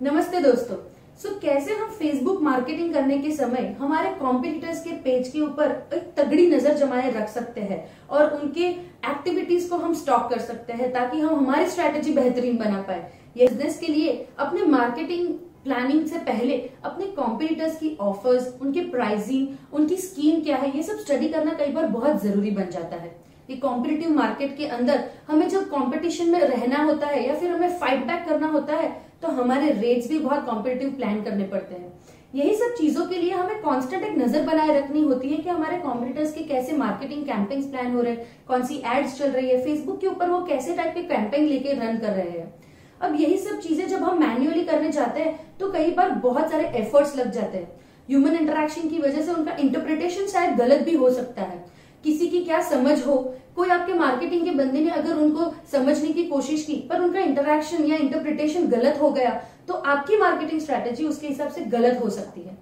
नमस्ते दोस्तों। सो so, कैसे हम फेसबुक मार्केटिंग करने के समय हमारे कॉम्पिटिटर्स के पेज के ऊपर एक तगड़ी नज़र जमाए रख सकते हैं और उनके एक्टिविटीज़ को हम स्टॉक कर सकते हैं ताकि हम हमारी स्ट्रेटेजी बेहतरीन बना पाए। ये बिज़नेस के लिए अपने मार्केटिंग प्लानिंग से पहले अपने कॉम्पिटिटर्स की ऑफर्स उनके प्राइसिंग उनकी स्कीम क्या है ये सब स्टडी करना कई बार बहुत ज़रूरी बन जाता है। ये कॉम्पिटिटिव मार्केट के अंदर हमें जब कंपटीशन में रहना होता है या फिर हमें फाइट बैक करना होता है तो हमारे रेट्स भी बहुत कॉम्पिटिटिव प्लान करने पड़ते हैं। यही सब चीज़ों के लिए हमें कांस्टेंट एक नज़र बनाए रखनी होती है कि हमारे कॉम्पिटिटर्स के कैसे मार्केटिंग कैंपेन्स प्लान हो रहे हैं, कौन सी एड्स चल रही है फेसबुक के ऊपर वो कैसे टाइप के कैंपेन लेके रन कर रहे हैं। अब यही सब चीज़ें जब हम मैन्युअली करने जाते हैं तो कई बार बहुत सारे एफर्ट्स लग जाते हैं। ह्यूमन इंटरेक्शन की वजह से उनका इंटरप्रिटेशन शायद गलत भी हो सकता है। किसी की क्या समझ हो? कोई आपके मार्केटिंग के बंदे ने अगर उनको समझने की कोशिश की, पर उनका इंटरेक्शन या इंटरप्रिटेशन गलत हो गया तो आपकी मार्केटिंग स्ट्रेटेजी उसके हिसाब से गलत हो सकती है।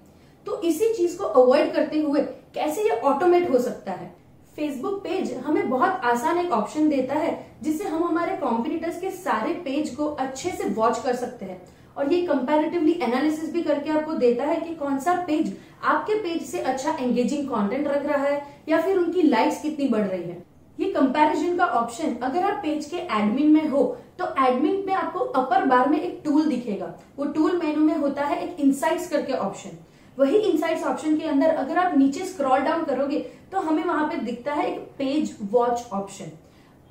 तो इसी चीज़ को अवॉइड करते हुए कैसे ये ऑटोमेट हो सकता है? फेसबुक पेज हमें बहुत आसान एक ऑप्शन देता है, जिससे हम हमारे कॉम्पिटिटर्स के सारे पेज को अच्छे से वॉच कर सकते हैं। और ये कंपैरेटिवली एनालिसिस भी करके आपको देता है कि कौन सा पेज आपके पेज से अच्छा एंगेजिंग कंटेंट रख रहा है या फिर उनकी लाइक्स कितनी बढ़ रही है। ये कंपैरिजन का ऑप्शन अगर आप पेज के एडमिन में हो तो एडमिन में आपको अपर बार में एक टूल दिखेगा। वो टूल मेनू में होता है एक इंसाइट्स करके ऑप्शन वही इंसाइट्स ऑप्शन के अंदर अगर आप नीचे स्क्रॉल डाउन करोगे तो हमें वहाँ पे दिखता है एक पेज वॉच ऑप्शन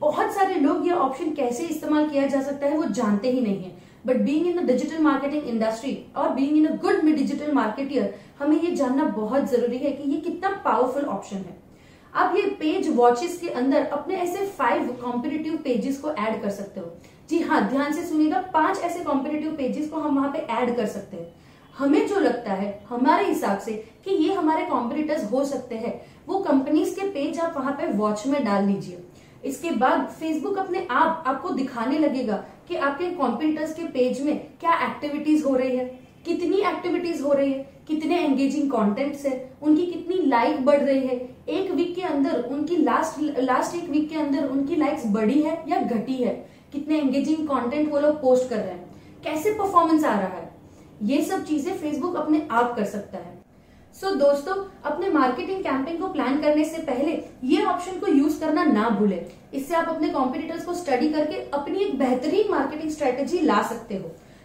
बहुत सारे लोग ये ऑप्शन कैसे इस्तेमाल किया जा सकता है वो जानते ही नहीं है। But being in the digital marketing industry और being in a good digital marketer हमें ये जानना बहुत ज़रूरी है कि ये कितना पावरफुल ऑप्शन है। आप ये पेज वॉचेस के अंदर अपने ऐसे फाइव कॉम्पिटेटिव पेजेस को ऐड कर सकते हो। जी हाँ ध्यान से सुनिएगा, पाँच ऐसे कॉम्पिटेटिव पेजेस को हम वहाँ पे ऐड कर सकते हैं। हमें जो लगता है, हमारे हिसाब से, कि ये हमारे कॉम्पिटिटर्स हो सकते हैं। वो कंपनीज़ के पेज आप वहाँ पे वॉच में डाल लीजिए। इसके बाद फेसबुक अपने आप आपको दिखाने लगेगा कि आपके कॉम्पिटिटर्स के पेज में क्या एक्टिविटीज़ हो रही है, कितनी एक्टिविटीज़ हो रही है, कितने एंगेजिंग कंटेंट्स है, उनकी कितनी लाइक बढ़ रही है। एक वीक के अंदर उनकी लास्ट लास्ट एक वीक के अंदर उनकी लाइक्स बढ़ी है या घटी है? कितने एंगेजिंग कंटेंट वो लोग पोस्ट कर रहे हैं? कैसे परफॉर्मेंस आ रहा है? ये सब चीज़ें फेसबुक अपने आप कर सकता है। सो so, दोस्तों अपने मार्केटिंग कैंपेन को प्लान करने से पहले ये ऑप्शन को यूज़ करना ना भूले। इससे आप अपने कॉम्पिटिटर्स को स्टडी करके अपनी एक बेहतरीन मार्केटिंग स्ट्रेटेजी ला सकते हो।